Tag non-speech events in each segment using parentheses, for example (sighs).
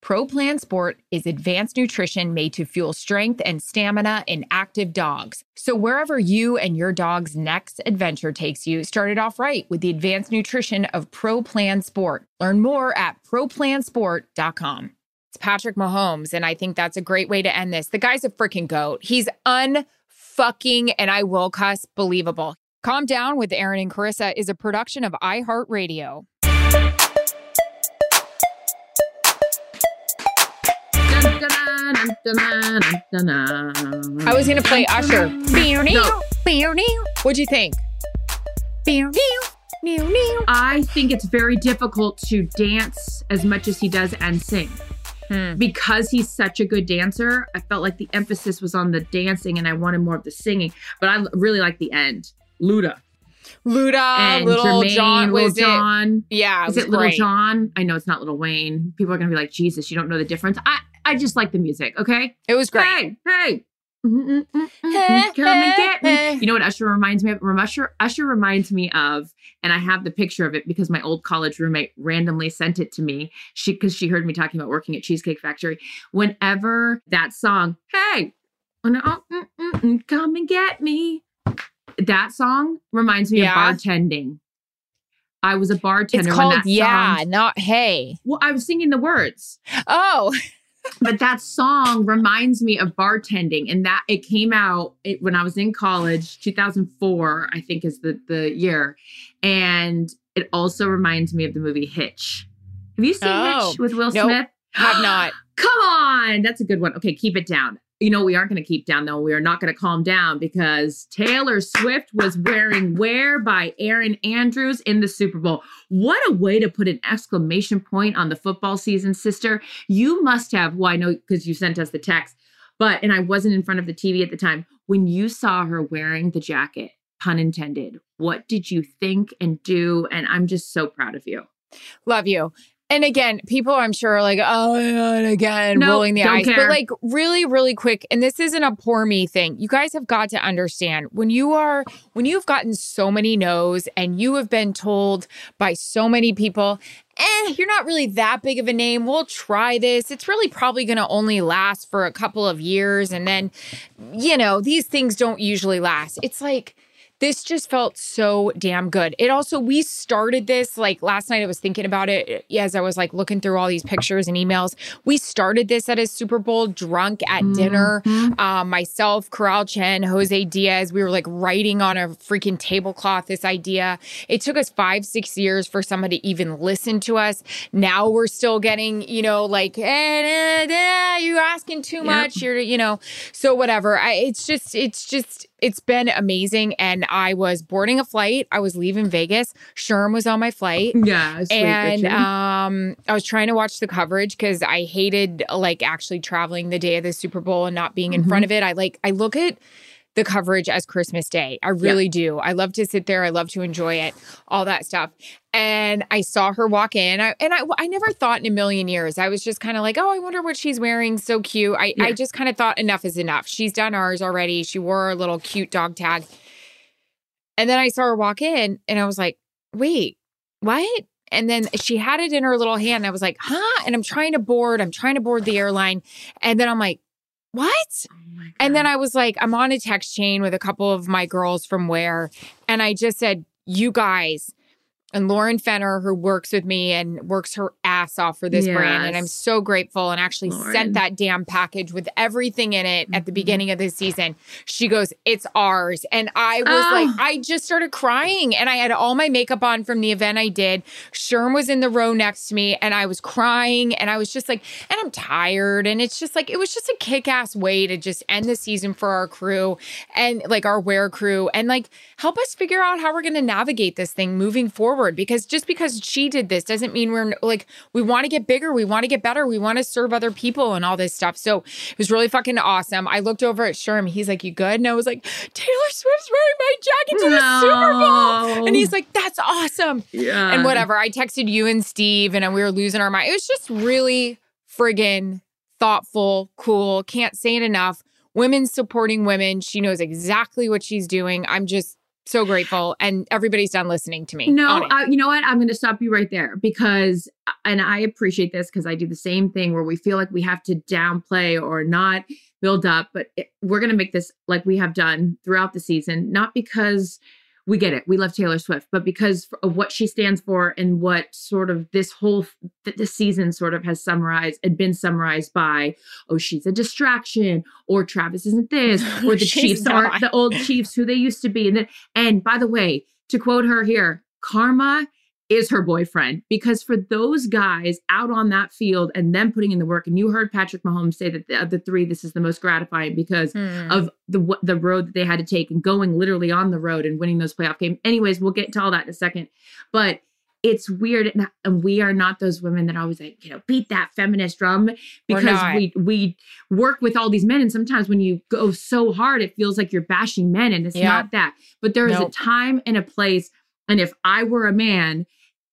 Pro Plan Sport is advanced nutrition made to fuel strength and stamina in active dogs. So, wherever you and your dog's next adventure takes you, start it off right with the advanced nutrition of Pro Plan Sport. Learn more at ProPlansport.com. It's Patrick Mahomes, and I think that's a great way to end this. The guy's a freaking goat. He's unfucking, and I will cuss, believable. Calm Down with Erin and Charissa is a production of iHeartRadio. I was gonna play Usher. No. What'd you think? I think it's very difficult to dance as much as he does and sing. Hmm. Because he's such a good dancer, I felt like the emphasis was on the dancing and I wanted more of the singing. But I really like the end. Luda. Luda, and Little Jermaine, John Little was it? John. Yeah, Is it Little. John? I know it's not Little Wayne. People are gonna be like, Jesus, you don't know the difference. I I just like the music, okay? It was great. Hey, hey. Mm, mm, mm, mm, mm, Come and get me. You know what Usher reminds me of? Usher, Usher reminds me of, and I have the picture of it because my old college roommate randomly sent it to me. She because she heard me talking about working at Cheesecake Factory. Whenever that song, hey, oh, mm, mm, mm, come and get me. That song reminds me Yeah. of bartending. I was a bartender. It's called Yeah, song- not Hey. well, I was singing the words Oh, but that song reminds me of bartending and that it came out it, when i was in college 2004 i think is the, the year. And it also reminds me of the movie hitch. Have you seen Oh, hitch with will nope, smith? Have not. (gasps) come on! That's a good one. Okay keep it down you know we aren't going to keep down though. We are not going to calm down because taylor swift was wearing wear by erin andrews in the super bowl. What a way to put an exclamation point on the football season sister. You must have well i know because you sent us the text but and i wasn't in front of the tv at the time. When you saw her wearing the jacket pun intended what did you think and do? And i'm just so proud of you. Love you. And again, people I'm sure are like, oh God, again, No, rolling the eyes. care. But like really, really quick, and this isn't a poor me thing. You guys have got to understand when you are when you've gotten so many no's and you have been told by so many people, eh, you're not really that big of a name. We'll try this. It's really probably gonna only last for a couple of years. And then, you know, these things don't usually last. It's like this just felt so damn good. It also, we started this like last night. I was thinking about it as I was like looking through all these pictures and emails. We started this at a Super Bowl drunk at dinner. Um, myself, Corral Chen, Jose Diaz, we were like writing on a freaking tablecloth this idea. It took us five, six years for somebody to even listen to us. Now we're still getting, you know, like, eh, eh, eh, you're asking too much. You're, you know, so whatever. I, it's just, it's just, it's been amazing. And I was boarding a flight. I was leaving Vegas. Sherm was on my flight. (laughs) yeah sweet And um, I was trying to watch the coverage because I hated like actually traveling the day of the Super Bowl and not being in front of it. I like I look at the coverage as Christmas Day. I really do. I love to sit there. I love to enjoy it, all that stuff. And I saw her walk in, I, and I, I never thought in a million years. I was just kind of like, oh, I wonder what she's wearing. So cute. I, Yeah. I just kind of thought enough is enough. She's done ours already. She wore a little cute dog tag. And then I saw her walk in, and I was like, wait, what? And then she had it in her little hand. I was like, huh? And I'm trying to board. I'm trying to board the airline. And then I'm like, what? Oh And then I was like, I'm on a text chain with a couple of my girls from Wear, and I just said, you guys, and Lauren Fenner, who works with me and works her ass off for this brand. And I'm so grateful and actually Lauren. sent that damn package with everything in it at the Mhm. beginning of the season. She goes, It's ours. And I was Oh. like, I just started crying and I had all my makeup on from the event I did. Sherm was in the row next to me and I was crying and I was just like, and I'm tired. And it's just like, it was just a kick ass way to just end the season for our crew and like our wear crew and like help us figure out how we're going to navigate this thing moving forward. Because just because she did this doesn't mean we're like, we want to get bigger, we want to get better, we want to serve other people and all this stuff. So it was really fucking awesome. I looked over at Sherm. He's like, You good? And I was like, Taylor Swift's wearing my jacket to the Super Bowl. And he's like, That's awesome yeah. and whatever. I texted you and Steve, and we were losing our mind. It was just really friggin' thoughtful, cool. Can't say it enough. Women supporting women. She knows exactly what she's doing. I'm just so grateful, and everybody's done listening to me. No, it. uh, you know what? I'm going to stop you right there because, uh, and I appreciate this because I do the same thing where we feel like we have to downplay or not build up, but it, we're going to make this like we have done throughout the season, not because we get it, we love Taylor Swift, but because of what she stands for and what sort of this whole th- this season sort of has summarized and been summarized by, oh, she's a distraction, or Travis isn't this, (laughs) or the Chiefs not. aren't the old Chiefs who they used to be, and then and by the way, to quote her here, karma is her boyfriend. Because for those guys out on that field and them putting in the work, and you heard Patrick Mahomes say that the, of the three, this is the most gratifying because Hmm. of the the road that they had to take and going literally on the road and winning those playoff games. Anyways, we'll get to all that in a second. But it's weird, and, and we are not those women that always like you know beat that feminist drum because we we work with all these men, and sometimes when you go so hard, it feels like you're bashing men, and it's Yeah. not that. But there is Nope. a time and a place, and if I were a man,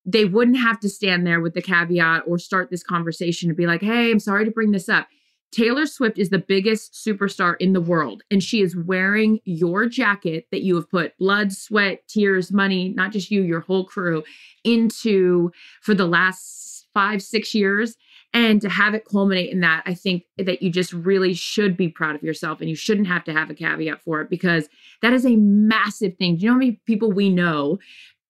they wouldn't have to stand there with the caveat or start this conversation and be like, "Hey, I'm sorry to bring this up." Taylor Swift is the biggest superstar in the world, and she is wearing your jacket that you have put blood, sweat, tears, money, not just you, your whole crew, into for the last five, six years. And to have it culminate in that, I think that you just really should be proud of yourself and you shouldn't have to have a caveat for it because that is a massive thing. Do you know how many people we know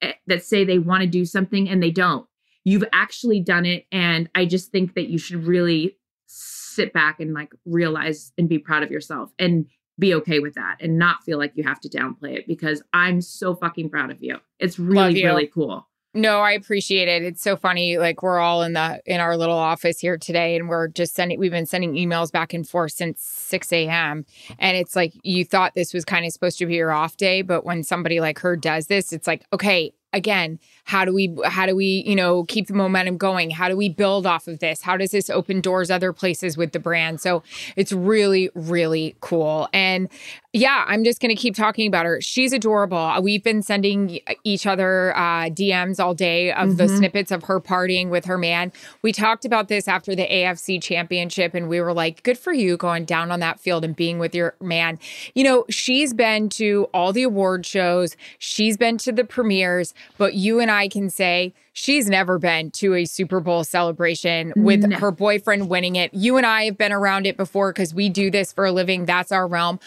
Eh, that say they want to do something and they don't? You've actually done it. And I just think that you should really sit back and like realize and be proud of yourself and be okay with that and not feel like you have to downplay it because I'm so fucking proud of you. It's really, you. really cool. No, I appreciate it. It's so funny. Like we're all in the in our little office here today, and we're just sending. We've been sending emails back and forth since six a.m. And it's like you thought this was kind of supposed to be your off day, but when somebody like her does this, it's like okay. Again, how do we how do we you know keep the momentum going? How do we build off of this? How does this open doors other places with the brand? So it's really really cool. And yeah, I'm just going to keep talking about her. She's adorable. We've been sending each other uh, DMs all day of the Mhm. snippets of her partying with her man. We talked about this after the AFC championship, and we were like, good for you going down on that field and being with your man. You know, she's been to all the award shows, she's been to the premieres, but you and I can say, She's never been to a Super Bowl celebration with No. her boyfriend winning it. You and I have been around it before because we do this for a living. That's our realm.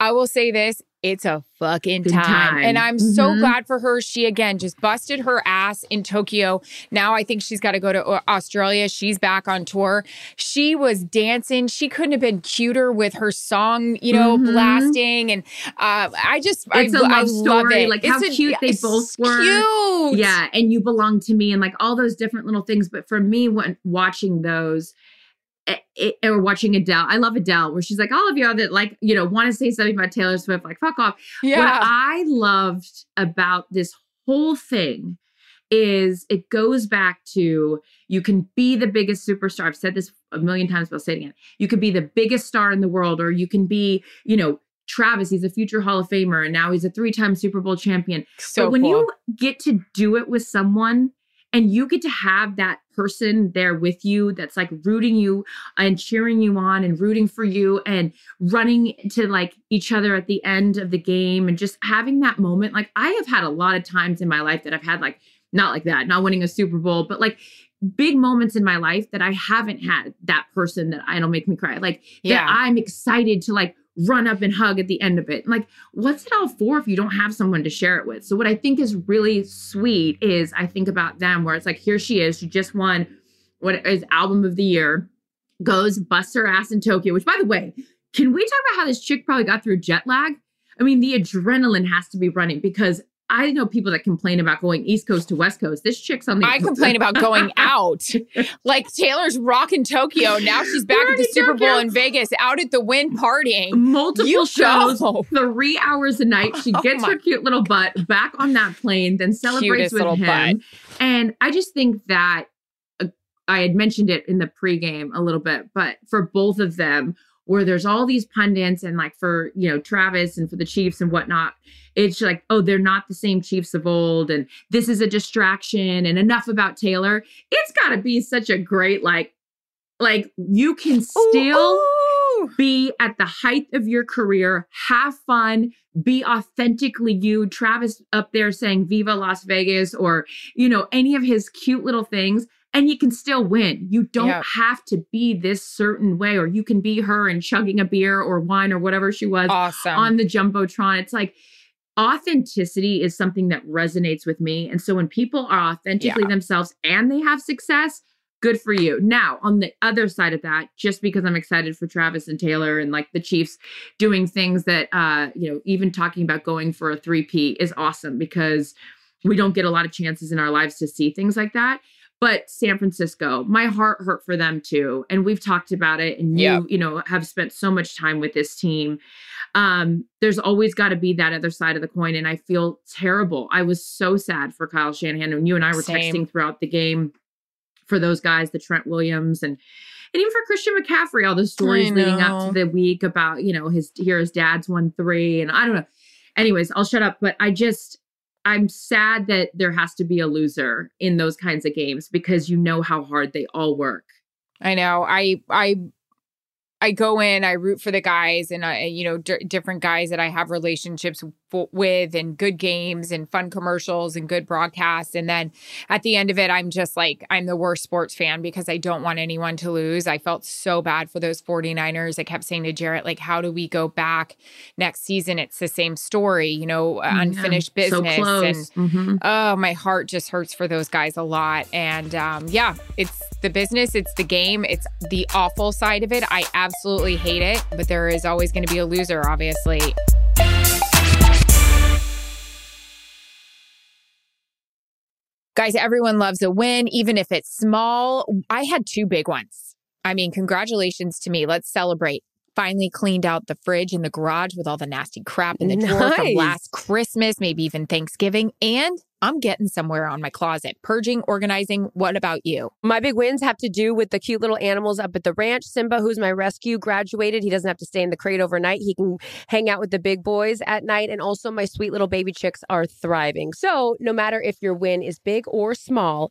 I will say this it's a fucking time. time. And I'm so Mhm. glad for her. She again just busted her ass in Tokyo. Now I think she's got to go to uh, Australia. She's back on tour. She was dancing. She couldn't have been cuter with her song, you know, Mhm. blasting. And uh, I just, It's I, a love I love story, it. like how a- cute they it's both were. Cute. Yeah, and you belong to me, and like all those different little things. But for me, when watching those, it, or watching Adele, I love Adele, where she's like, all of y'all that like, you know, want to say something about Taylor Swift, like fuck off. Yeah. What. I loved about this whole thing is it goes back to you can be the biggest superstar. I've said this a million times, but I'll say it again. You could be the biggest star in the world, or you can be, you know, Travis, he's a future Hall of Famer, and now he's a three time Super Bowl champion. So but when cool. you get to do it with someone and you get to have that person there with you that's like rooting you and cheering you on and rooting for you and running to like each other at the end of the game and just having that moment. Like I have had a lot of times in my life that I've had like not like that, not winning a Super Bowl, but like big moments in my life that I haven't had that person that I don't make me cry. Like Yeah. that I'm excited to like run up and hug at the end of it. Like, what's it all for if you don't have someone to share it with? So, what I think is really sweet is I think about them where it's like, here she is. She just won what is album of the year, goes, busts her ass in Tokyo, which, by the way, can we talk about how this chick probably got through jet lag? I mean, the adrenaline has to be running because I know people that complain about going East Coast to West Coast. This chick's on the. I complain about going (laughs) out. Like Taylor's rocking Tokyo. Now she's back at the Super Bowl in Vegas, out at the Wynn partying. multiple You shows, go. three hours a night. She (laughs) Oh gets my- her cute little butt back on that plane, then celebrates Cutest with him. butt. And I just think that uh, I had mentioned it in the pregame a little bit, but for both of them, where there's all these pundits and like for you know Travis and for the Chiefs and whatnot, it's like oh they're not the same Chiefs of old, and this is a distraction, and enough about Taylor. It's got to be such a great like like you can still Ooh. be at the height of your career, have fun, be authentically you. Travis up there saying Viva Las Vegas or, you know, any of his cute little things, and you can still win. You don't Yeah. have to be this certain way, or you can be her and chugging a beer or wine or whatever she was Awesome. on the Jumbotron. It's like, authenticity is something that resonates with me. And so when people are authentically themselves and they have success, good for you. Now, on the other side of that, just because I'm excited for Travis and Taylor and like the Chiefs doing things that uh, you know, even talking about going for a three-peat is awesome because we don't get a lot of chances in our lives to see things like that. But San Francisco, my heart hurt for them too. And we've talked about it and you, you know, have spent so much time with this team. Um, there's always got to be that other side of the coin. And I feel terrible. I was so sad for Kyle Shanahan. And you and I were Same. texting throughout the game for those guys, the Trent Williams and and even for Christian McCaffrey, all the stories leading up to the week about, you know, his here his dad's won three. And I don't know. Anyways, I'll shut up. But I just I'm sad that there has to be a loser in those kinds of games because you know how hard they all work. I know. I I I go in, I root for the guys, and I you know d- different guys that I have relationships f- with, and good games, and fun commercials, and good broadcasts. And then at the end of it, I'm just like I'm the worst sports fan because I don't want anyone to lose. I felt so bad for those 49ers. I kept saying to Jarret, like, how do we go back next season? It's the same story, you know, uh, unfinished business, So and Mhm. Oh, my heart just hurts for those guys a lot. And um, yeah, it's the business, it's the game, it's the awful side of it. I absolutely hate it, but there is always going to be a loser, obviously. Guys, everyone loves a win, even if it's small. I had two big ones. I mean, congratulations to me. Let's celebrate. Finally cleaned out the fridge in the garage with all the nasty crap in the (laughs) drawer from last Christmas, maybe even Thanksgiving. And I'm getting somewhere on my closet. Purging, organizing. What about you? My big wins have to do with the cute little animals up at the ranch. Simba, who's my rescue, graduated. He doesn't have to stay in the crate overnight. He can hang out with the big boys at night. And also, my sweet little baby chicks are thriving. So, no matter if your win is big or small,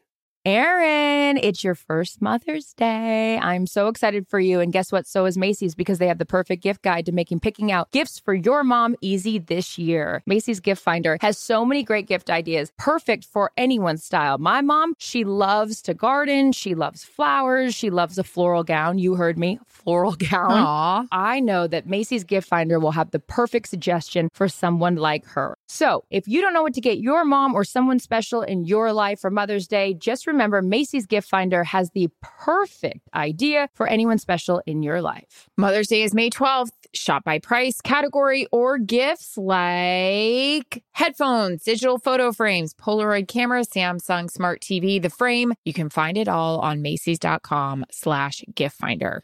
Erin, it's your first Mother's Day. I'm so excited for you. And guess what? So is Macy's because they have the perfect gift guide to making picking out gifts for your mom easy this year. Macy's Gift Finder has so many great gift ideas, perfect for anyone's style. My mom, she loves to garden, she loves flowers, she loves a floral gown. You heard me, floral (laughs) gown. Aw. I know that Macy's Gift Finder will have the perfect suggestion for someone like her. So, if you don't know what to get your mom or someone special in your life for Mother's Day, just remember Macy's Gift Finder has the perfect idea for anyone special in your life. Mother's Day is May 12th. Shop by price, category, or gifts like headphones, digital photo frames, Polaroid camera, Samsung Smart TV, the frame. You can find it all on Macy's.com slash gift finder.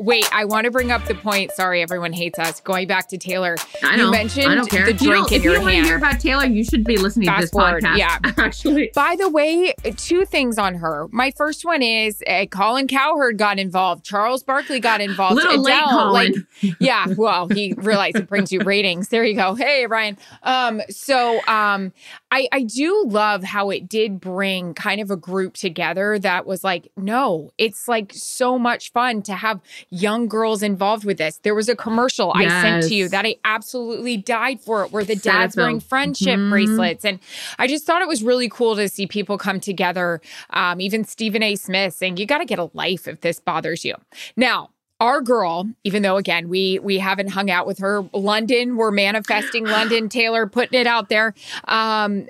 Wait, I want to bring up the point. Sorry, everyone hates us. Going back to Taylor, I you know. mentioned I don't care. the If you drink in if you your don't want to hear about Taylor, you should be listening to this forward, podcast. yeah. (laughs) actually. By the way, two things on her. My first one is uh, Colin Cowherd got involved. Charles Barkley got involved. Little late, Colin. Like, (laughs) yeah, well, he realized it brings you ratings. There you go. Hey, Ryan. Um, so um, I I do love how it did bring kind of a group together that was like, no, it's like so much fun to have young girls involved with this. There was a commercial I sent to you that I absolutely died for it, where the dads wearing friendship Mhm. bracelets, and I just thought it was really cool to see people come together. Um, even Stephen A. Smith saying, "You got to get a life if this bothers you." Now, our girl, even though again we we haven't hung out with her, London, we're manifesting London. Taylor putting it out there. Um,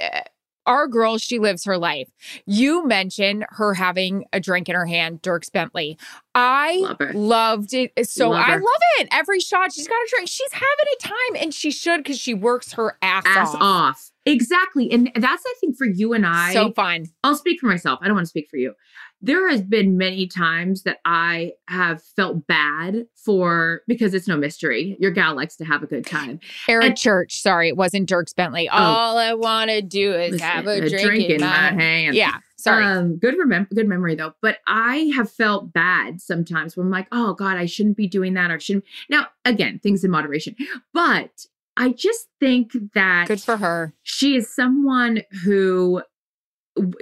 our girl, she lives her life. You mentioned her having a drink in her hand, Dierks Bentley. I Love loved it. So Love I love it. Every shot, she's got a drink. She's having a time, and she should because she works her ass, Ass off. off. Exactly. And that's, I think, for you and I. So fun. I'll speak for myself. I don't want to speak for you. There has been many times that I have felt bad for because it's no mystery. Your gal likes to have a good time. Eric And- Church. Sorry, it wasn't Dierks Bentley. All I want to do is Listen, have a, drink, in my hand. Yeah. Sorry. Um, good remem- good memory though. But I have felt bad sometimes where I'm like, oh God, I shouldn't be doing that or shouldn't. Now, again, things in moderation. But I just think that Good for her. she is someone who,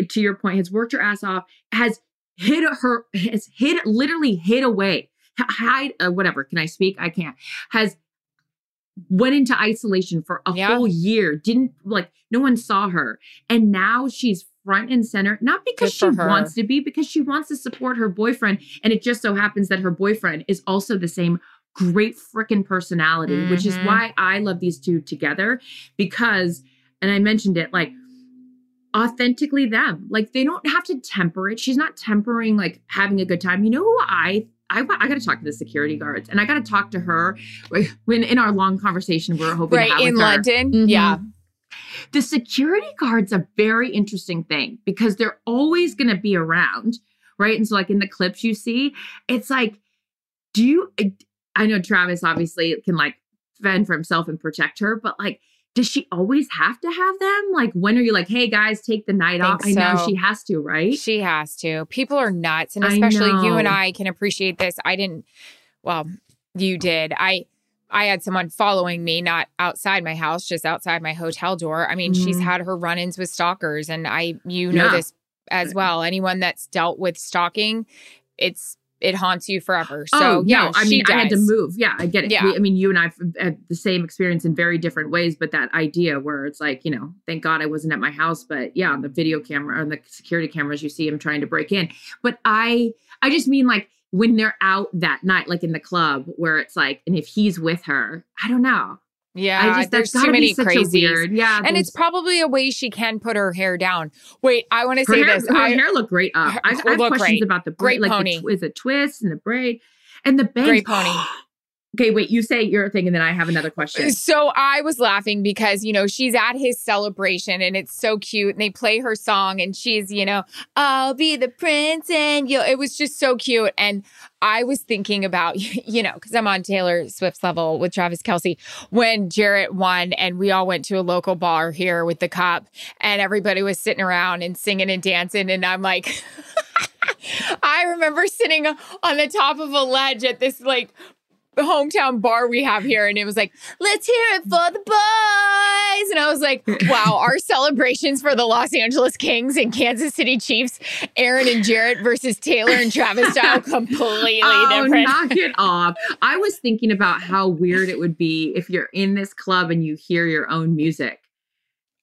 to your point, has worked her ass off, has hid her, has hid literally hid away, hide, uh, whatever. Can I speak? I can't. Has went into isolation for a Yeah. whole year. Didn't like no one saw her, and now she's front and center. Not because she her. wants to be, because she wants to support her boyfriend, and it just so happens that her boyfriend is also the same great freaking personality, which is Mhm. why I love these two together because, and I mentioned it, like authentically them. Like they don't have to temper it. She's not tempering like having a good time. You know who I I, I got to talk to the security guards and I got to talk to her when in our long conversation we are hoping to Right have in. London. Mhm. Yeah. The security guard's a very interesting thing because they're always going to be around, right? And so, like in the clips you see, it's like, do you? I know Travis obviously can like fend for himself and protect her, but like, does she always have to have them? Like, when are you like, hey guys, take the night off? I know she has to, right? She has to. People are nuts. And especially you and. I can appreciate this. I didn't, well, you did. I, I had someone following me, not outside my house, just outside my hotel door. I mean, she's Mhm. had her run ins with stalkers. And I, you know Yeah. this as well. Anyone that's dealt with stalking, it's, it haunts you forever. So, oh, yeah, no, I mean, I had to move. Yeah, I get it. Yeah. We- I mean, you and I have had the same experience in very different ways, but that idea where it's like, you know, thank God I wasn't at my house, but yeah, on the video camera or the security cameras, you see him trying to break in. But I, I just mean like when they're out that night, like in the club, where it's like, and if he's with her, I don't know. Yeah, I just there's too many be such crazies. a weird, yeah. and it's probably a way she can put her hair down. Wait, I want to say hair, this. her I, hair looked great up. her- I, I have questions great. about the Great braid, like pony. the tw- is a twist and the braid and the bangs. Great pony. (gasps) okay, wait. You say your thing, and then I have another question. (laughs) So I was laughing because, you know, she's at his celebration and it's so cute. And they play her song and she's, you know, I'll be the prince and you it was just so cute. And I was thinking about, (laughs) you know, because I'm on Taylor Swift's level with Travis Kelce when Jarret won and we all went to a local bar here with the cop and everybody was sitting around and singing and dancing. And I'm like, (laughs) I remember sitting on the top of a ledge at this like hometown bar we have here, and it was like, let's hear it for the boys. And I was like, wow, (laughs) our celebrations for the Los Angeles Kings and Kansas City Chiefs, Erin and Jarret versus Taylor and Travis style, (laughs) completely oh, different. knock it off. I was thinking about how weird it would be if you're in this club and you hear your own music.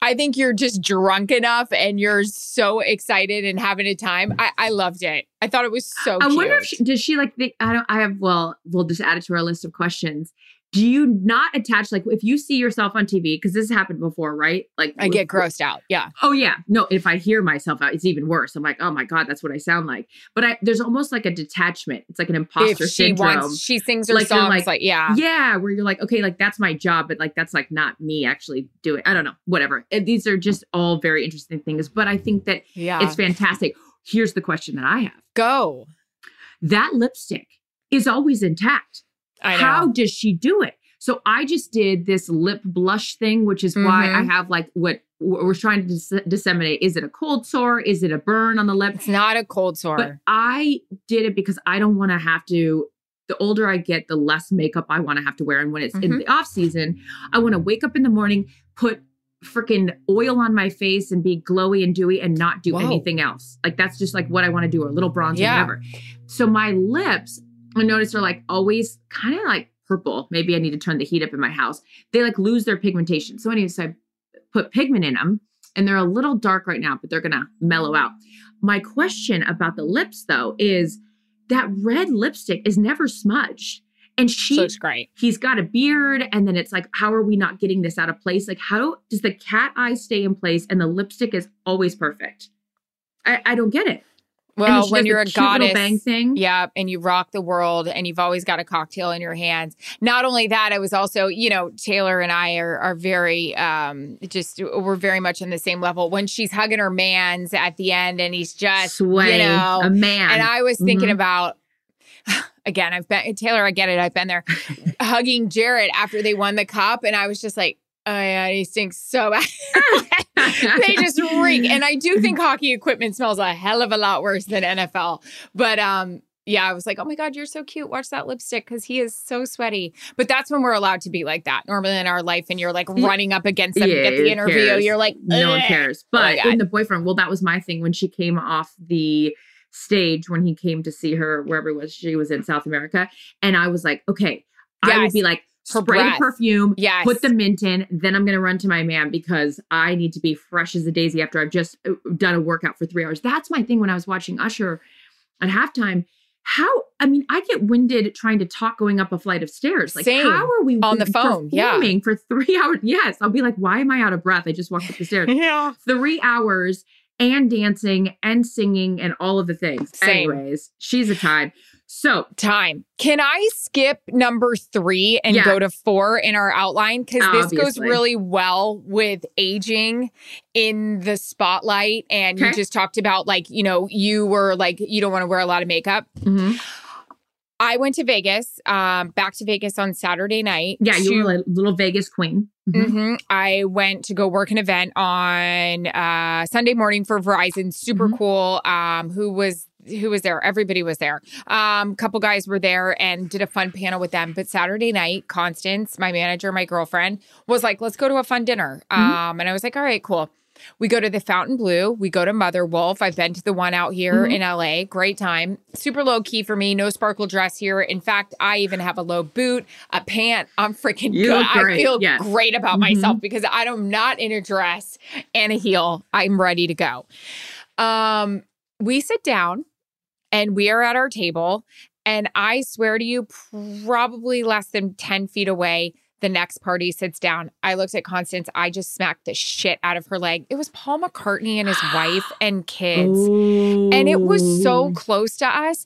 I think you're just drunk enough and you're so excited and having a time. I, I loved it. I thought it was so I cute. wonder if she, does she like think I don't I have well, we'll just add it to our list of questions. Do you not attach like if you see yourself on TV because this happened before, right? Like I get grossed out. Yeah. Oh yeah, no. If I hear myself out, it's even worse. I'm like, oh my god, that's what I sound like. But I there's almost like a detachment. It's like an imposter if she syndrome. wants, she sings her Like, songs like, like, yeah. yeah, where you're like, okay, like that's my job, but like that's like not me actually doing. I don't know, whatever. And these are just all very interesting things. But I think that Yeah. it's fantastic. Here's the question that I have: Go. that lipstick is always intact. How does she do it? So I just did this lip blush thing, which is why I Mhm. have like what we're trying to dis- disseminate. Is it a cold sore? Is it a burn on the lip? it's not a cold sore. But I did it because I don't want to have to. The older I get, the less makeup I want to have to wear. And when it's in Mhm. the off season, I want to wake up in the morning, put freaking oil on my face and be glowy and dewy and not do Whoa. anything else. Like that's just like what I want to do, or a little bronzer, Yeah. whatever. So my lips, I notice are like always kind of like purple. Maybe I need to turn the heat up in my house. They like lose their pigmentation. So anyway, so I put pigment in them and they're a little dark right now, but they're gonna mellow out. My question about the lips though is that red lipstick is never smudged. And she so great. he's got a beard and then it's like how are we not getting this out of place like how does the cat eye stay in place and the lipstick is always perfect i, I don't get it Well, when you're the a goddess, bang thing yeah, and you rock the world, and you've always got a cocktail in your hands. Not only that, I was also, you know, Taylor and I are are very, um, just we're very much on the same level. When she's hugging her man's at the end, and he's just, sway you know, a man and I was thinking Mhm. about. (sighs) Again, I've been Taylor. I get it. I've been there, hugging Jarret after they won the cup, and I was just like, "Oh yeah, he stinks so (laughs) bad." (laughs) they just reek. And I do (laughs) think hockey equipment smells a hell of a lot worse than NFL. But um, yeah, I was like, oh my God, you're so cute. Watch that lipstick because he is so sweaty. But that's when we're allowed to be like that. Normally in our life, and you're like running up against them Yeah, at the interview, cares? you're like, no one cares Oh but God. in the boyfriend well that was my thing when she came off the stage when he came to see her wherever it was she was in south america and i was like okay i would be like Her spray the breath. perfume Yes. put the mint in then i'm going to run to my man because i need to be fresh as a daisy after i've just uh, done a workout for three hours that's my thing when i was watching usher at halftime how i mean i get winded trying to talk going up a flight of stairs like Same. how are we On the phone, yeah. for three (laughs) hours yes i'll be like why am i out of breath i just walked up the stairs (laughs) Yeah. three hours and dancing and singing and all of the things. Same. Anyways, she's a time. So Time. Can I skip number three and Yeah. go to four in our outline? Because this goes really well with aging in the spotlight. And you just talked about, like, you know, you were like, you don't want to wear a lot of makeup. mhm. I went to Vegas, um, back to Vegas on Saturday night. yeah, you to- were a little Vegas queen. Mhm. Mhm. I went to go work an event on uh, Sunday morning for Verizon. Super Mhm. cool. Um, who was who was there? Everybody was there. Um, a couple guys were there and did a fun panel with them. But Saturday night, Constance, my manager, my girlfriend, was like, "Let's go to a fun dinner." Mhm. Um, and I was like, "All right, cool." We go to the Fontainebleau. We go to Mother Wolf. I've been to the one out here Mhm. in LA. Great time. Super low key for me. No sparkle dress here. In fact, I even have a low boot, a pant. I'm freaking You good. I feel Yes. great about Mhm. myself because I'm not in a dress and a heel. I'm ready to go. Um, we sit down and we are at our table. And I swear to you, probably less than 10 feet away, the next party sits down. I looked at Constance. I just smacked the shit out of her leg. It was Paul McCartney and his (gasps) wife and kids. And it was so close to us.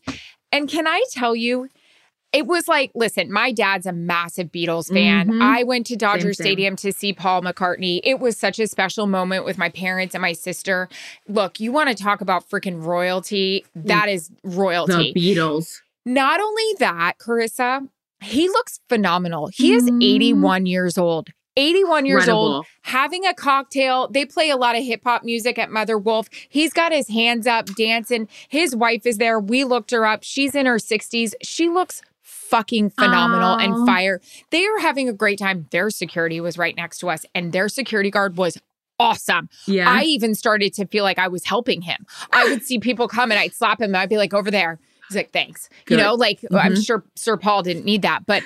And can I tell you, it was like, listen, my dad's a massive Beatles fan. Mhm. I went to Dodger same. Stadium to see Paul McCartney. It was such a special moment with my parents and my sister. Look, you want to talk about freaking royalty? That is royalty. the. Beatles. Not only that, Charissa, he looks phenomenal. He is Mhm. 81 years old. 81 years old, having a cocktail. They play a lot of hip hop music at Mother Wolf. He's got his hands up dancing. His wife is there. We looked her up. She's in her 60s. She looks fucking phenomenal Aw. and fire. They were having a great time. Their security was right next to us, and their security guard was awesome. Yeah. I even started to feel like I was helping him. I would see people come and I'd slap him and I'd be like, over there. He's like, thanks. You know, like I'm Mhm. sure Sir Paul didn't need that, but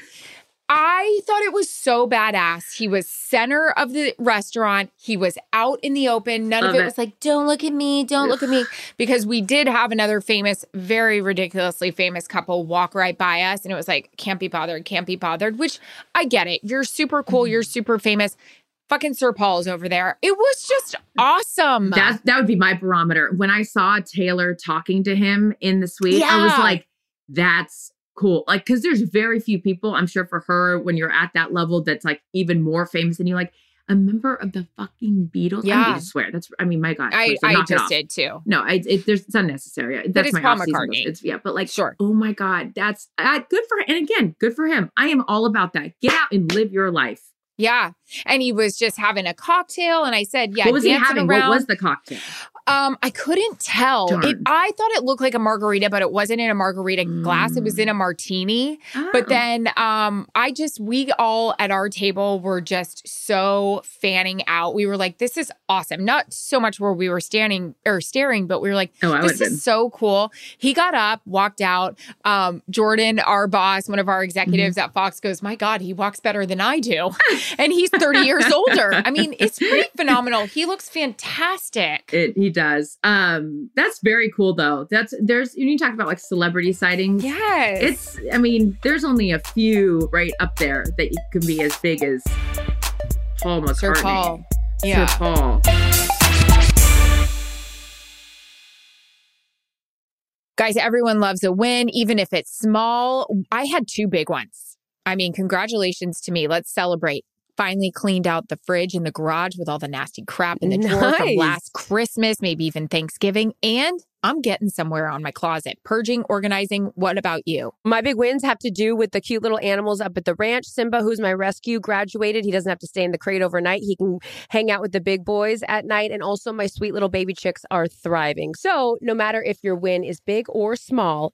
I thought it was so badass. He was center of the restaurant. He was out in the open. None Love of it, it. was like, don't look at me, don't look at me. (sighs) Because we did have another famous, very ridiculously famous couple walk right by us. And it was like, can't be bothered, can't be bothered, which I get it. You're super cool, you're Mm-hmm. super famous. Fucking Sir Paul's over there. It was just awesome. That that would be my barometer. When I saw Taylor talking to him in the suite, I was like, that's cool. Like, cause there's very few people, I'm sure for her, when you're at that level, that's like even more famous than you, like a member of the fucking Beatles. I Yeah. to swear. That's I mean, my God. I, I just did too. No, I, it, there's, it's unnecessary. That's it's my Paul McCartney. It's, yeah, but like, Sure. oh my God, that's uh, good for And again, good for him. I am all about that. Get out and live your life. Yeah. And he was just having a cocktail. And I said, yeah, what was he having? Around. What was the cocktail? Um, I couldn't tell. It, I thought it looked like a margarita, but it wasn't in a margarita glass. It was in a martini. But Oh. then um, I just we all at our table were just so fanning out. We were like, this is awesome. Not so much where we were standing or staring, but we were like, oh, this have been. is so cool. He got up, walked out. Um, Jordan, our boss, one of our executives Mm-hmm. at Fox, goes, My God, he walks better than I do. and he's 30 years older. I mean, it's pretty (laughs) phenomenal. He looks fantastic. It, he does. Um, that's very cool though. That's there's when you talk about like celebrity sightings. Yes. It's I mean, there's only a few right up there that you can be as big as Paul McCartney. Sir Paul. Sir Yeah. Paul. Guys, everyone loves a win, even if it's small. I had two big ones. I mean, congratulations to me. Let's celebrate. Finally cleaned out the fridge in the garage with all the nasty crap in the drawer from last Christmas, maybe even Thanksgiving. And I'm getting somewhere on my closet. Purging, organizing. What about you? My big wins have to do with the cute little animals up at the ranch. Simba, who's my rescue, graduated. He doesn't have to stay in the crate overnight. He can hang out with the big boys at night. And also, my sweet little baby chicks are thriving. So, no matter if your win is big or small,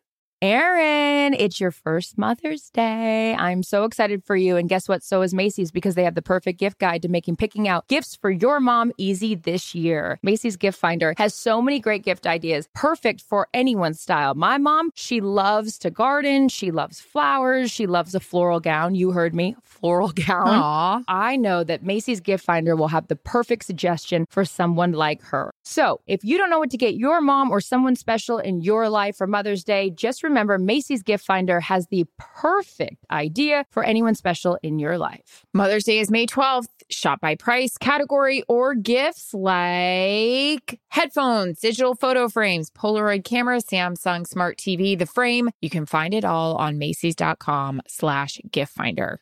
Erin, it's your first Mother's Day. I'm so excited for you. And guess what? So is Macy's because they have the perfect gift guide to making picking out gifts for your mom easy this year. Macy's Gift Finder has so many great gift ideas, perfect for anyone's style. My mom, she loves to garden. She loves flowers. She loves a floral gown. You heard me, floral (laughs) gown. Aw. I know that Macy's Gift Finder will have the perfect suggestion for someone like her. So, if you don't know what to get your mom or someone special in your life for Mother's Day, just remember Macy's Gift Finder has the perfect idea for anyone special in your life. Mother's Day is May 12th. Shop by price, category, or gifts like headphones, digital photo frames, Polaroid camera, Samsung Smart TV, the frame. You can find it all on Macy's.com slash gift finder.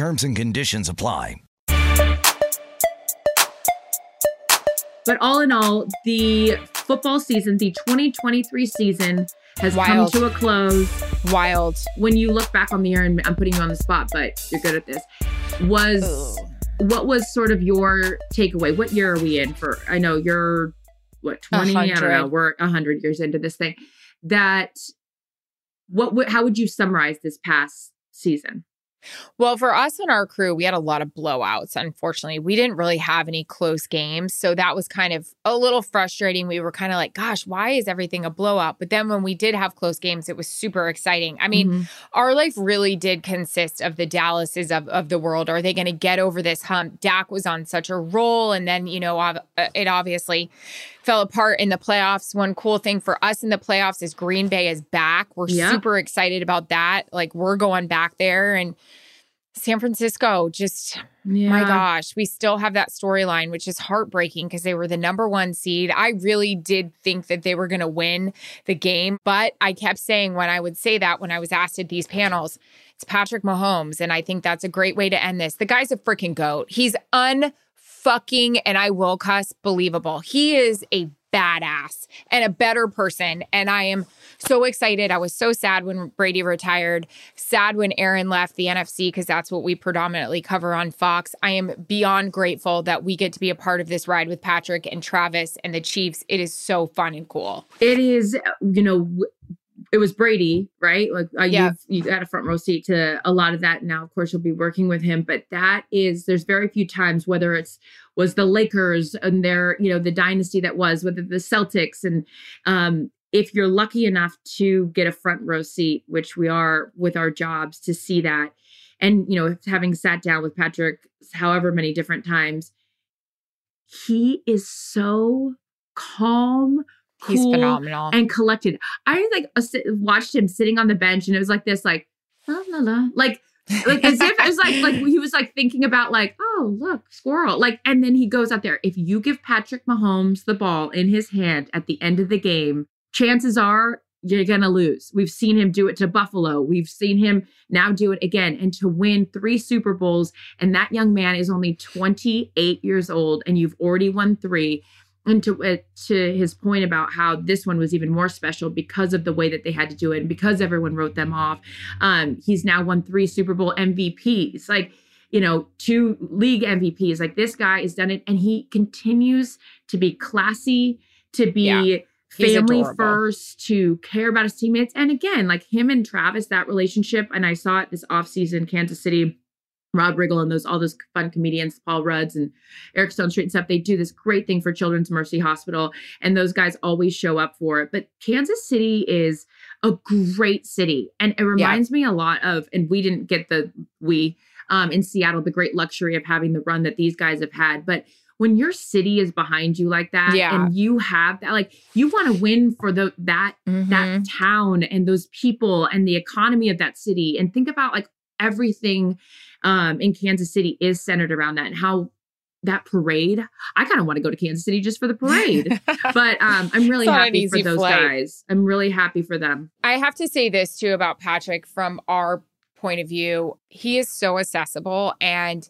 Terms and conditions apply. But all in all, the football season, the 2023 season, has Wild. come to a close. Wild. When you look back on the year, and I'm putting you on the spot, but you're good at this, was what was sort of your takeaway? What year are we in for? I know you're what 20? I don't know. We're 100 years into this thing. That what would how would you summarize this past season? Well, for us and our crew, we had a lot of blowouts. Unfortunately, we didn't really have any close games. So that was kind of a little frustrating. We were kind of like, gosh, why is everything a blowout? But then when we did have close games, it was super exciting. I mean, Mhm. our life really did consist of the Dallases of, of the world. Are they going to get over this hump? Dak was on such a roll. And then, you know, uh, it obviously fell apart in the playoffs. One cool thing for us in the playoffs is Green Bay is back. We're Yeah. super excited about that. Like, we're going back there. And San Francisco, just yeah. my gosh, we still have that storyline, which is heartbreaking because they were the number one seed. I really did think that they were going to win the game, but I kept saying when I would say that when I was asked at these panels, it's Patrick Mahomes. And I think that's a great way to end this. The guy's a freaking goat. He's unfucking, and I will cuss, believable. He is a badass and a better person. And I am so excited. I was so sad when Brady retired, sad when Aaron left the NFC because that's what we predominantly cover on Fox. I am beyond grateful that we get to be a part of this ride with Patrick and Travis and the Chiefs. It is so fun and cool. It is, you know, it was Brady, right? Like uh, Yeah. you've you got a front row seat to a lot of that. Now, of course, you'll be working with him, but that is there's very few times whether it's was the Lakers and their, you know, the dynasty that was, whether the Celtics and um if you're lucky enough to get a front row seat, which we are with our jobs to see that, and you know, having sat down with Patrick however many different times, he is so calm, He's cool, phenomenal. and collected. I like sit- watched him sitting on the bench, and it was like this, like la la la, like like as if it was like like he was like thinking about like oh look squirrel like and then he goes out there. If you give patrick mahomes the ball in his hand at the end of the game chances are you're gonna lose. We've seen him do it to buffalo. We've seen him now do it again and to win three super bowls. And that young man is only 28 years old and you've already won three and to uh, to his point about how this one was even more special because of the way that they had to do it and because everyone wrote them off um, he's now won three Super Bowl MVPs, like, you know, two league MVPs. Like, this guy has done it and he continues to be classy, to be Yeah, family adorable. first, to care about his teammates. And again, like him and Travis, that relationship, and I saw it this offseason, Kansas City. Rob Riggle and those all those fun comedians, Paul Rudds and Eric Stonestreet and stuff. They do this great thing for Children's Mercy Hospital, and those guys always show up for it. But Kansas City is a great city. And it reminds me a lot of, and we didn't get the we um in Seattle, the great luxury of having the run that these guys have had. But when your city is behind you like that, Yeah. and you have that, like you want to win for the that Mhm. that town and those people and the economy of that city. And think about like everything um in Kansas City is centered around that and how that parade. I kind of want to go to Kansas City just for the parade. (laughs) but um I'm really It's not an happy for those flight. guys. I'm really happy for them. I have to say this too about Patrick from our point of view. He is so accessible and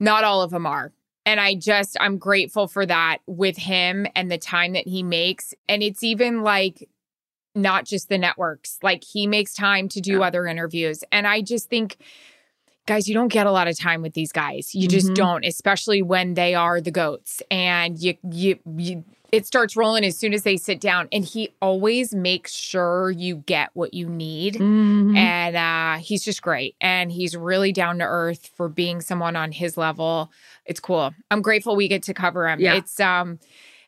not all of them are. And I just, I'm grateful for that with him and the time that he makes. And it's even like not just the networks, like he makes time to do Yeah. other interviews. And I just think, guys, you don't get a lot of time with these guys. You just Mhm. don't, especially when they are the goats. And you, you, you, it starts rolling as soon as they sit down. And he always makes sure you get what you need. Mhm. And uh, he's just great. And he's really down to earth for being someone on his level. It's cool. I'm grateful we get to cover him. Yeah. It's um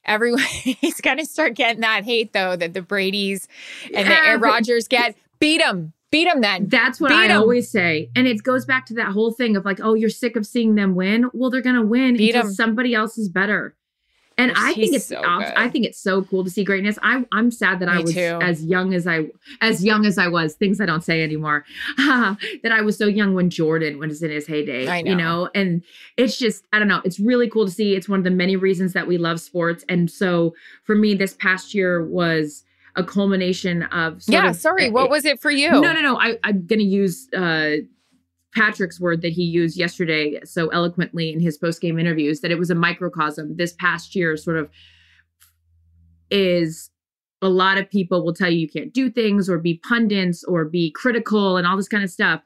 everyone (laughs) he's gonna start getting that hate though that the Brady's and the Yeah, Aaron but- Rodgers get. Beat him. Beat him then. That's what Beat I 'em. always say. And it goes back to that whole thing of like, oh, you're sick of seeing them win. Well, they're gonna win Beat until 'em. somebody else is better. And I think it's so I think it's so cool to see greatness. I I'm sad that I was too. as young as I as young as I was, things I don't say anymore. (laughs) Uh, that I was so young when Jordan was in his heyday. I You know. know, and it's just, I don't know, it's really cool to see. It's one of the many reasons that we love sports. And so for me, this past year was a culmination of yeah, of- sorry. What was it for you? no, no, no. I, I'm going to use uh, Patrick's word that he used yesterday so eloquently in his post game interviews that it was a microcosm. This past year, sort of, is a lot of people will tell you you can't do things or be pundits or be critical and all this kind of stuff.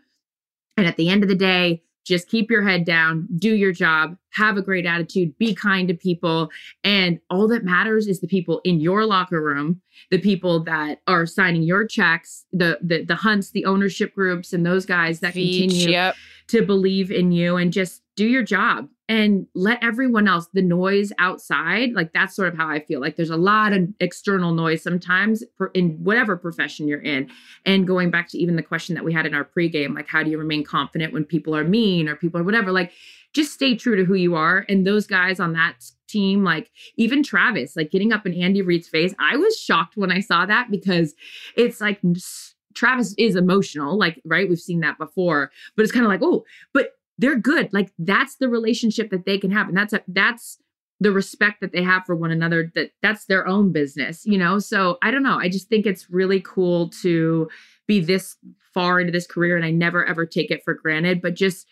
And at the end of the day, just keep your head down, do your job, have a great attitude, be kind to people. And all that matters is the people in your locker room, the people that are signing your checks, the the, the hunts, the ownership groups, and those guys that continue Yep. to believe in you and just do your job and let everyone else the noise outside like that's sort of how i feel. Like there's a lot of external noise sometimes in whatever profession you're in. And going back to even the question that we had in our pregame like how do you remain confident when people are mean or people are whatever? Like just stay true to who you are. And those guys on that team like even travis like getting up in andy reid's face i was shocked when i saw that because it's like travis is emotional like right? We've seen that before but it's kind of like oh but they're good. Like that's the relationship that they can have. And that's a, that's the respect that they have for one another that that's their own business, you know? So I don't know. I just think it's really cool to be this far into this career and I never ever take it for granted, but just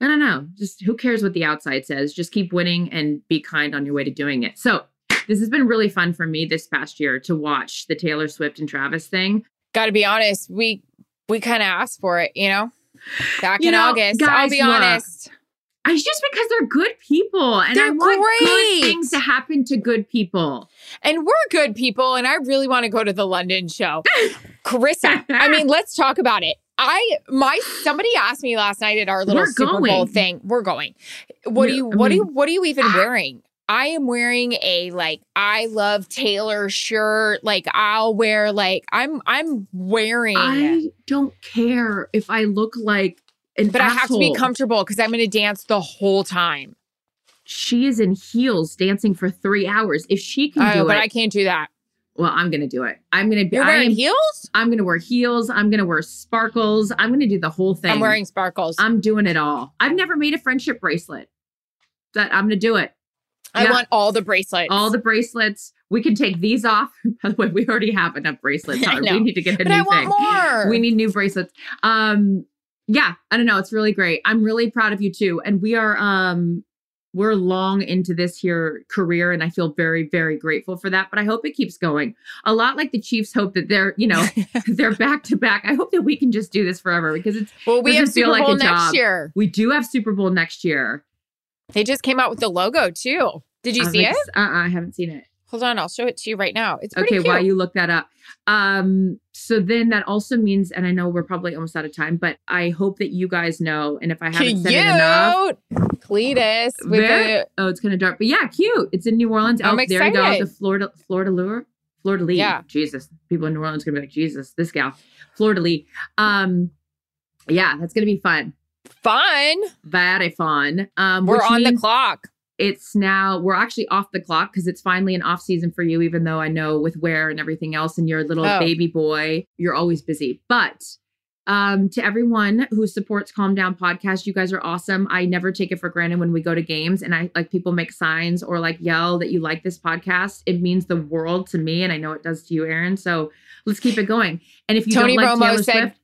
I don't know, just who cares what the outside says? Just keep winning and be kind on your way to doing it. So, this has been really fun for me this past year to watch the Taylor Swift and Travis thing. Got to be honest, we we kind of asked for it, you know? Back You in know, August. I'll be look, honest. It's just because they're good people and I They're want great. good things to happen to good people. And we're good people, and I really want to go to the London show. Charissa, I mean, let's talk about it. I my somebody asked me last night at our little Super Bowl thing. We're going. What do you what do you what are you even wearing? I am wearing a like I love Taylor shirt. Like I'll wear like I'm I'm wearing I don't care if I look like an but I have to be comfortable because I'm gonna dance the whole time. She is in heels dancing for three hours. If she can do it. Oh, do but it, I can't do that. well, I'm gonna do it. I'm gonna be. You're wearing I'm, heels? I'm gonna wear heels. I'm gonna wear sparkles. I'm gonna do the whole thing. I'm wearing sparkles. I'm doing it all. I've never made a friendship bracelet. That I'm gonna do it. I yeah. want all the bracelets. All the bracelets. We can take these off. (laughs) By the way, we already have enough bracelets. (laughs) I know. We need to get a but new I want thing. more. We need new bracelets. Um, yeah, I don't know. It's really great. I'm really proud of you too. And we are um we're long into this here career and I feel very, very grateful for that. But I hope it keeps going. A lot like the Chiefs hope that they're, you know, (laughs) they're back to back. I hope that we can just do this forever because it's well, we have Super like Bowl a next job. year. we do have Super Bowl next year. They just came out with the logo too. Did you I'm see ex- it? Uh-uh, I haven't seen it. Hold on, I'll show it to you right now. It's pretty Okay, cute. while you look that up. Um, so then that also means, and I know we're probably almost out of time, but I hope that you guys know, and if I haven't said it enough, Cute. Cletus with the oh, it's kind of dark, but yeah, cute. It's in New Orleans. I'm oh, there you go. The. Florida, Florida lure, Florida Lee. Yeah. Jesus, people in New Orleans gonna be like, Jesus, this gal, Florida Lee. Um, yeah, that's gonna be fun. Fun. Very fun. Um, We're on the clock. It's now we're actually off the clock because it's finally an off season for you. Even though I know with wear and everything else, and you're a little Oh. baby boy, you're always busy. But um, to everyone who supports Calm Down Podcast, you guys are awesome. I never take it for granted when we go to games and I like people make signs or like yell that you like this podcast. It means the world to me, and I know it does to you, Erin. So let's keep it going. And if you Tony don't like Romo Taylor said- Swift,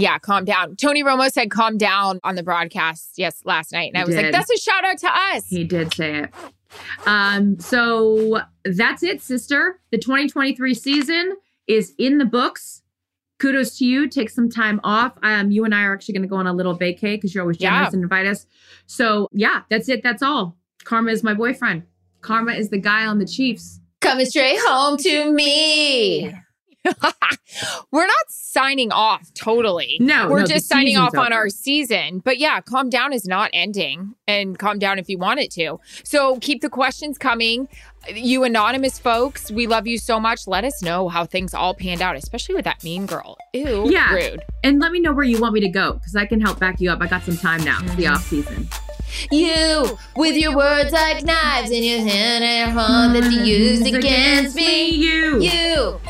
Yeah, calm down. Tony Romo said calm down on the broadcast yes last night. And I He was like, that's a shout out to us. He did say it. Um, so that's it, sister. The 2023 season is in the books. Kudos to you. Take some time off. Um, you and I are actually going to go on a little vacay because you're always generous Yeah. and invite us. So yeah, that's it. That's all. Karma is my boyfriend. Karma is the guy on the Chiefs. Coming straight home to me. (laughs) We're not signing off totally. No, We're no, just signing off on our season. But yeah, calm down is not ending and calm down if you want it to. So keep the questions coming. You anonymous folks, we love you so much. Let us know how things all panned out, especially with that mean girl. Ew, Yeah. rude. And let me know where you want me to go because I can help back you up. I got some time now. It's the Mm-hmm. off season. You, with your words like knives in your hand and your heart that you used against me. You. You,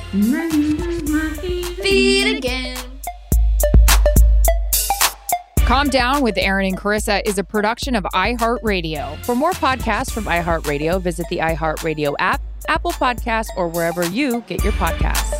feed again. Calm Down with Erin and Charissa is a production of iHeartRadio. For more podcasts from iHeartRadio, visit the iHeartRadio app, Apple Podcasts, or wherever you get your podcasts.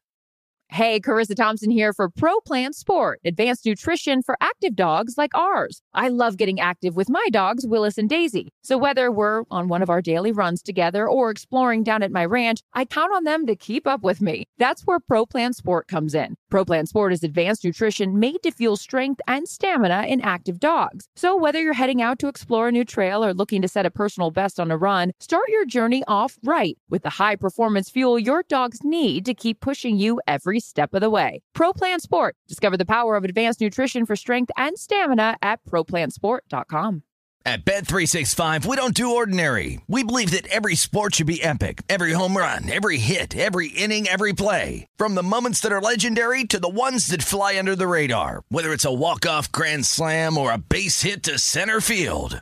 Hey, Charissa Thompson here for Pro Plan Sport, advanced nutrition for active dogs like ours. I love getting active with my dogs, Willis and Daisy. So whether we're on one of our daily runs together or exploring down at my ranch, I count on them to keep up with me. That's where Pro Plan Sport comes in. Pro Plan Sport is advanced nutrition made to fuel strength and stamina in active dogs. So whether you're heading out to explore a new trail or looking to set a personal best on a run, start your journey off right with the high performance fuel your dogs need to keep pushing you every step of the way. Pro Plan Sport. Discover the power of advanced nutrition for strength and stamina at ProPlansport.com. At Bet365, we don't do ordinary. We believe that every sport should be epic. Every home run, every hit, every inning, every play. From the moments that are legendary to the ones that fly under the radar. Whether it's a walk-off grand slam or a base hit to center field.